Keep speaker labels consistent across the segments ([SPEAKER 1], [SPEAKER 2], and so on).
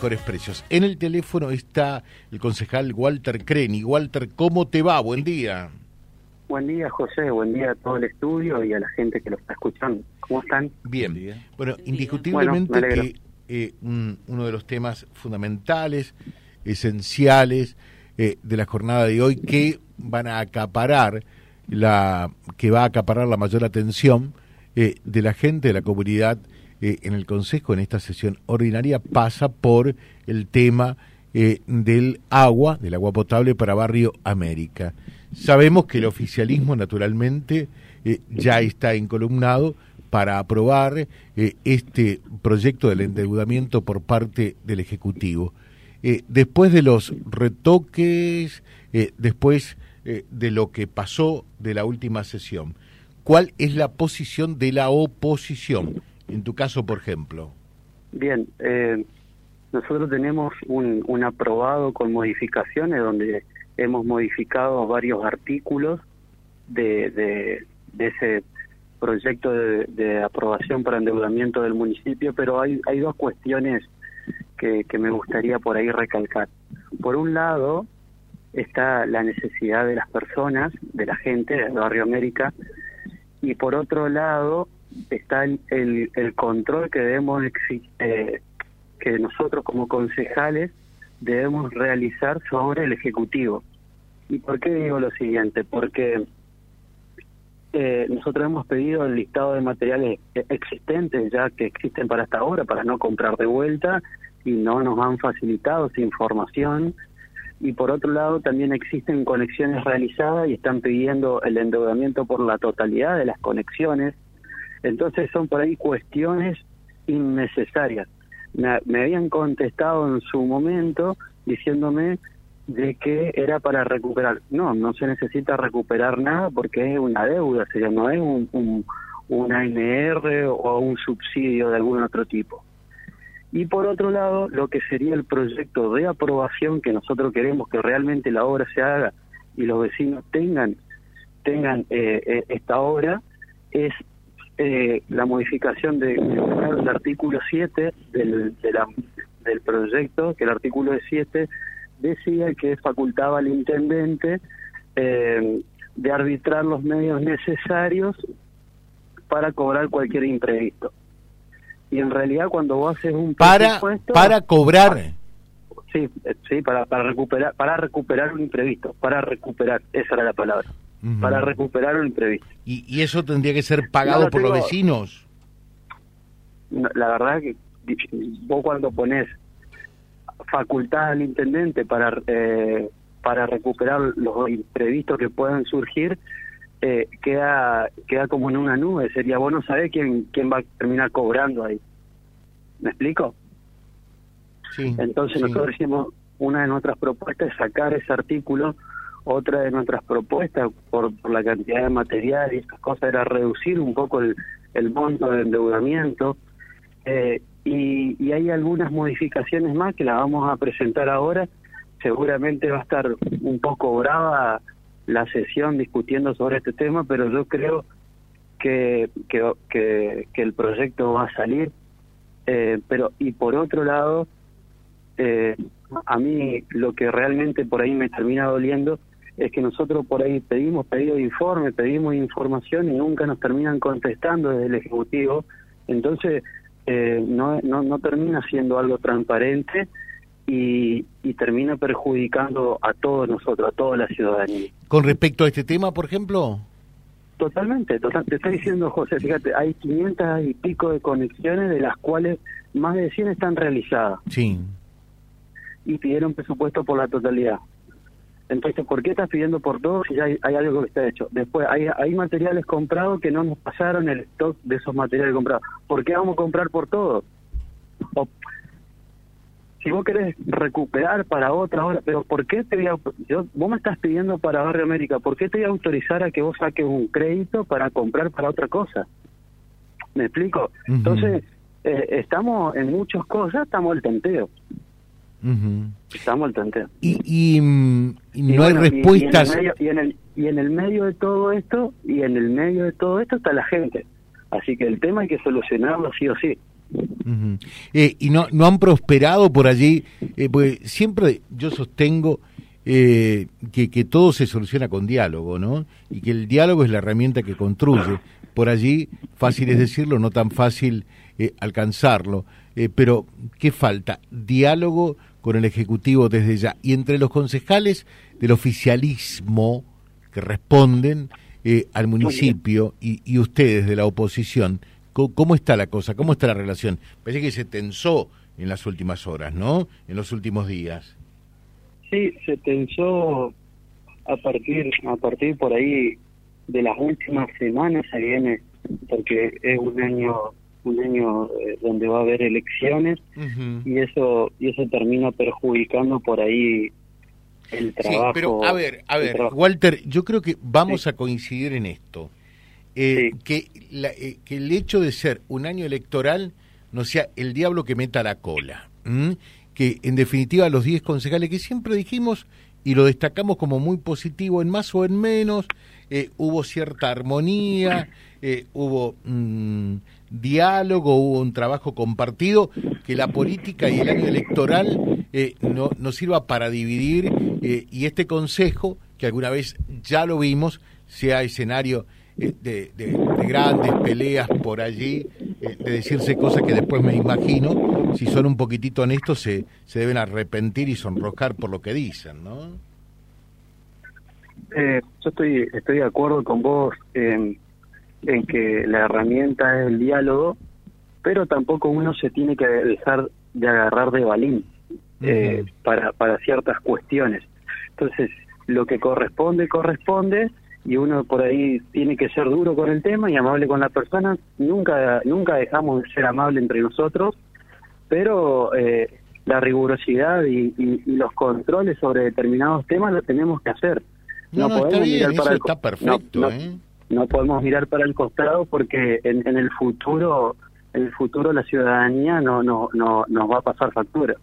[SPEAKER 1] mejores precios. En el teléfono está el concejal Walter Creni. Walter, ¿cómo te va? Buen día.
[SPEAKER 2] Buen día, José. Buen día a todo el estudio y a la gente que lo está escuchando. ¿Cómo están?
[SPEAKER 1] Bien. Bueno, indiscutiblemente que eh, uno de los temas fundamentales, esenciales eh, de la jornada de hoy, que van a acaparar la, que va a acaparar la mayor atención eh, de la gente, de la comunidad eh, en el Consejo, en esta sesión ordinaria, pasa por el tema eh, del agua, del agua potable para Barrio América. Sabemos que el oficialismo, naturalmente, ya está encolumnado para aprobar este proyecto del endeudamiento por parte del Ejecutivo. después de los retoques, después de lo que pasó de la última sesión, ¿Cuál es la posición de la oposición? En tu caso, por ejemplo.
[SPEAKER 2] Bien, eh, nosotros tenemos un, un, aprobado con modificaciones donde hemos modificado varios artículos de, de, ese proyecto de, aprobación para endeudamiento del municipio, pero hay, hay dos cuestiones que, que me gustaría por ahí recalcar. Por un lado, está la necesidad de las personas, de la gente del barrio América, y por otro lado está el, el, control que debemos eh, que nosotros como concejales debemos realizar sobre el ejecutivo. Y por qué digo lo siguiente porque eh, nosotros hemos pedido el listado de materiales existentes ya que existen para esta obra para no comprar de vuelta y no nos han facilitado esa información. Y por otro lado también existen conexiones realizadas y están pidiendo el endeudamiento por la totalidad de las conexiones. Entonces son por ahí cuestiones innecesarias. Me, habían contestado en su momento diciéndome de que era para recuperar. No, no se necesita recuperar nada porque es una deuda, sería no es un, un, un ANR o un subsidio de algún otro tipo. Y por otro lado, lo que sería el proyecto de aprobación que nosotros queremos que realmente la obra se haga y los vecinos tengan tengan eh, eh, esta obra es eh, la modificación de, del artículo 7 del, del proyecto, que el artículo 7 decía que facultaba al intendente de arbitrar los medios necesarios para cobrar cualquier imprevisto. Y en realidad cuando vos haces un
[SPEAKER 1] para para cobrar.
[SPEAKER 2] Sí sí para para recuperar para recuperar un imprevisto para recuperar esa era la palabra para recuperar un imprevisto
[SPEAKER 1] y, y eso tendría que ser pagado por los vecinos
[SPEAKER 2] la verdad que vos cuando pones facultad al intendente para eh, para recuperar los imprevistos que puedan surgir eh, queda queda como en una nube. Sería bueno saber quién quién va a terminar cobrando ahí. ¿Me explico? Sí, Entonces nosotros hicimos una de nuestras propuestas es sacar ese artículo, otra de nuestras propuestas por, por la cantidad de material y esas cosas era reducir un poco el, el monto de endeudamiento. Eh, y, y hay algunas modificaciones más que las vamos a presentar ahora. Seguramente va a estar un poco brava la sesión discutiendo sobre este tema, pero yo creo que, que, que, el proyecto va a salir. Eh, pero, y por otro lado, eh, a mí lo que realmente por ahí me termina doliendo es que nosotros por ahí pedimos pedido de informe, pedimos información y nunca nos terminan contestando desde el Ejecutivo. Entonces, eh, no, no, no termina siendo algo transparente y, termina perjudicando a todos nosotros, a toda la ciudadanía.
[SPEAKER 1] ¿Con respecto a este tema, por ejemplo?
[SPEAKER 2] Totalmente, total, te está diciendo José, fíjate, hay 500 y pico de conexiones de las cuales más de 100 están realizadas.
[SPEAKER 1] Sí.
[SPEAKER 2] Y pidieron presupuesto por la totalidad. Entonces, ¿por qué estás pidiendo por todo si ya hay, algo que está hecho? Después, hay, hay materiales comprados que no nos pasaron el stock de esos materiales comprados. ¿Por qué vamos a comprar por todo? O, si vos querés recuperar para otra hora, pero ¿por qué te voy a, yo, vos me estás pidiendo para Barrio América, ¿por qué te voy a autorizar a que vos saques un crédito para comprar para otra cosa? ¿Me explico? Entonces, eh, estamos en muchas cosas, estamos al tenteo. Estamos al tenteo.
[SPEAKER 1] Y, y, mm, no hay respuestas.
[SPEAKER 2] Y, en el y en el medio de todo esto, y en el medio de todo esto está la gente. Así que el tema hay que solucionarlo sí o sí.
[SPEAKER 1] Eh, ¿Y no, no han prosperado por allí? Eh, pues siempre yo sostengo eh, que, que todo se soluciona con diálogo, ¿no? Y que el diálogo es la herramienta que construye. Por allí, fácil es decirlo, no tan fácil alcanzarlo. pero, ¿qué falta? Diálogo con el Ejecutivo desde ya. Y entre los concejales del oficialismo que responden al municipio y, y ustedes de la oposición, ¿Cómo, está la cosa? ¿Cómo está la relación? Parece que se tensó en las últimas horas, ¿no? En los últimos días.
[SPEAKER 2] Sí, se tensó a partir, a partir por ahí de las últimas semanas, se viene, porque es un año un año eh, donde va a haber elecciones y eso y eso termina perjudicando por ahí el trabajo. Sí,
[SPEAKER 1] pero a ver, a ver, Walter, yo creo que vamos a coincidir en esto. Eh, que, eh, que el hecho de ser un año electoral no sea el diablo que meta la cola. Que en definitiva los 10 concejales que siempre dijimos y lo destacamos como muy positivo en más o en menos, eh, hubo cierta armonía, hubo mm, diálogo, hubo un trabajo compartido, que la política y el año electoral no, no sirva para dividir y este consejo, que alguna vez ya lo vimos, sea escenario eh, de, grandes peleas por allí, eh, de decirse cosas que después me imagino, si son un poquitito honestos, se, se deben arrepentir y sonrojar por lo que dicen, ¿no?
[SPEAKER 2] Eh, yo estoy, estoy de acuerdo con vos en, en que la herramienta es el diálogo, pero tampoco uno se tiene que dejar de agarrar de balín para, para ciertas cuestiones. Entonces, lo que corresponde, corresponde, y uno por ahí tiene que ser duro con el tema y amable con la persona. Nunca, nunca dejamos de ser amable entre nosotros, pero eh, la rigurosidad y, los controles sobre determinados temas los tenemos que hacer.
[SPEAKER 1] No, podemos mirar para el está perfecto. ¿eh?
[SPEAKER 2] No, podemos mirar para el costado porque en, en el futuro, en el futuro la ciudadanía no, no, no nos va a pasar factura.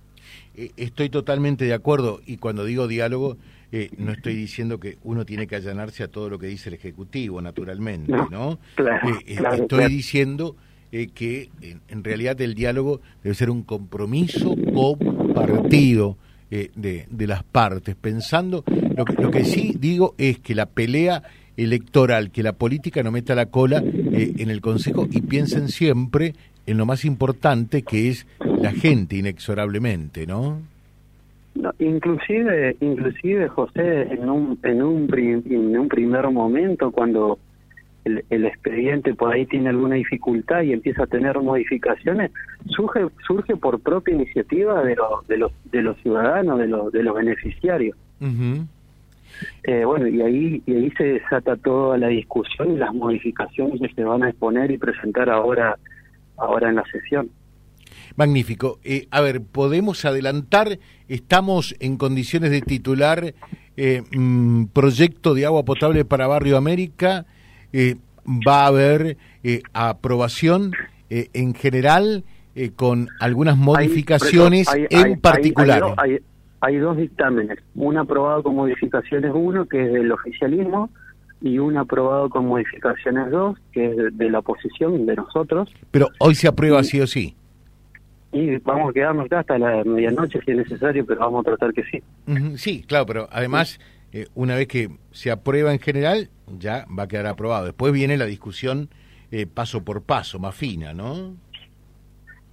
[SPEAKER 1] Eh, estoy totalmente de acuerdo y cuando digo diálogo eh, no estoy diciendo que uno tiene que allanarse a todo lo que dice el Ejecutivo, naturalmente, ¿no?
[SPEAKER 2] Eh, eh,
[SPEAKER 1] estoy diciendo que en, realidad el diálogo debe ser un compromiso compartido de, de, las partes, pensando, lo que, lo que sí digo es que la pelea electoral, que la política no meta la cola en el Consejo y piensen siempre en lo más importante que es la gente inexorablemente, ¿no?
[SPEAKER 2] inclusive, inclusive José, en un, en un, en un primer momento, cuando el, el, expediente por ahí tiene alguna dificultad y empieza a tener modificaciones, surge, surge por propia iniciativa de, los de, los, de los ciudadanos, de los, de los beneficiarios. eh, bueno, y ahí, y ahí se desata toda la discusión y las modificaciones que se van a exponer y presentar ahora, ahora en la sesión.
[SPEAKER 1] Magnífico. Eh, a ver, podemos adelantar, estamos en condiciones de titular eh, mm, proyecto de agua potable para Barrio América. Eh, va a haber aprobación en general con algunas modificaciones en particular.
[SPEAKER 2] Hay, dos dictámenes, un aprobado con modificaciones uno, que es del oficialismo, y un aprobado con modificaciones dos, que es de, la oposición, de nosotros.
[SPEAKER 1] Pero hoy se aprueba sí o sí.
[SPEAKER 2] Y vamos a quedarnos acá hasta la medianoche si es necesario, pero vamos a tratar que sí.
[SPEAKER 1] Sí, claro, pero además, eh, una vez que se aprueba en general, ya va a quedar aprobado. Después viene la discusión eh, paso por paso, más fina, ¿no?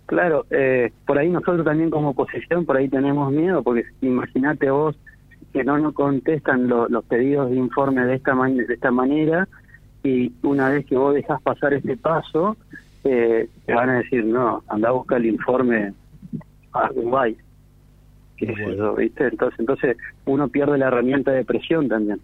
[SPEAKER 2] Claro, eh, por ahí nosotros también como oposición, por ahí tenemos miedo, porque imagínate vos que no nos contestan los pedidos de informe de esta, de esta manera y una vez que vos dejas pasar este paso, eh, te van a decir, no, anda a buscar el informe a Uruguay. ¿Qué ¿viste? Entonces, entonces uno pierde la herramienta de presión también.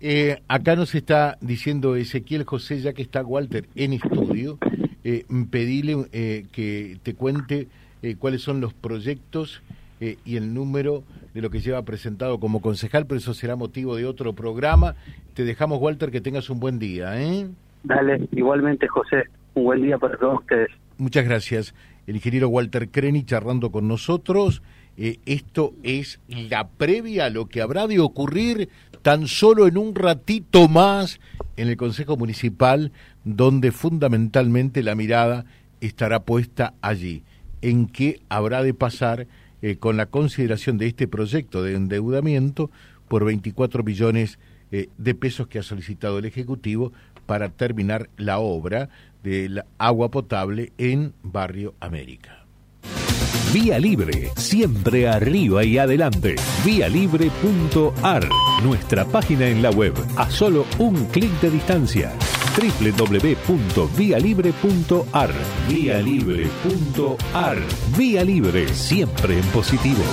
[SPEAKER 1] Eh, acá nos está diciendo Ezequiel José, ya que está Walter en estudio, eh, pedile eh, que te cuente eh, cuáles son los proyectos y el número de lo que lleva presentado como concejal, pero eso será motivo de otro programa. Te dejamos, Walter, que tengas un buen día. ¿eh?
[SPEAKER 2] Dale, igualmente, José. Un buen día para todos ustedes.
[SPEAKER 1] Muchas gracias. El ingeniero Walter Creni charlando con nosotros. Eh, esto es la previa a lo que habrá de ocurrir tan solo en un ratito más en el Consejo Municipal, donde fundamentalmente la mirada estará puesta allí, en qué habrá de pasar eh, con la consideración de este proyecto de endeudamiento por 24 millones eh, de pesos que ha solicitado el Ejecutivo para terminar la obra del agua potable en Barrio América.
[SPEAKER 3] Vía Libre, siempre arriba y adelante. Vialibre.ar, nuestra página en la web, a solo un clic de distancia. www.vialibre.ar, vialibre.ar. Vía Libre, siempre en positivo.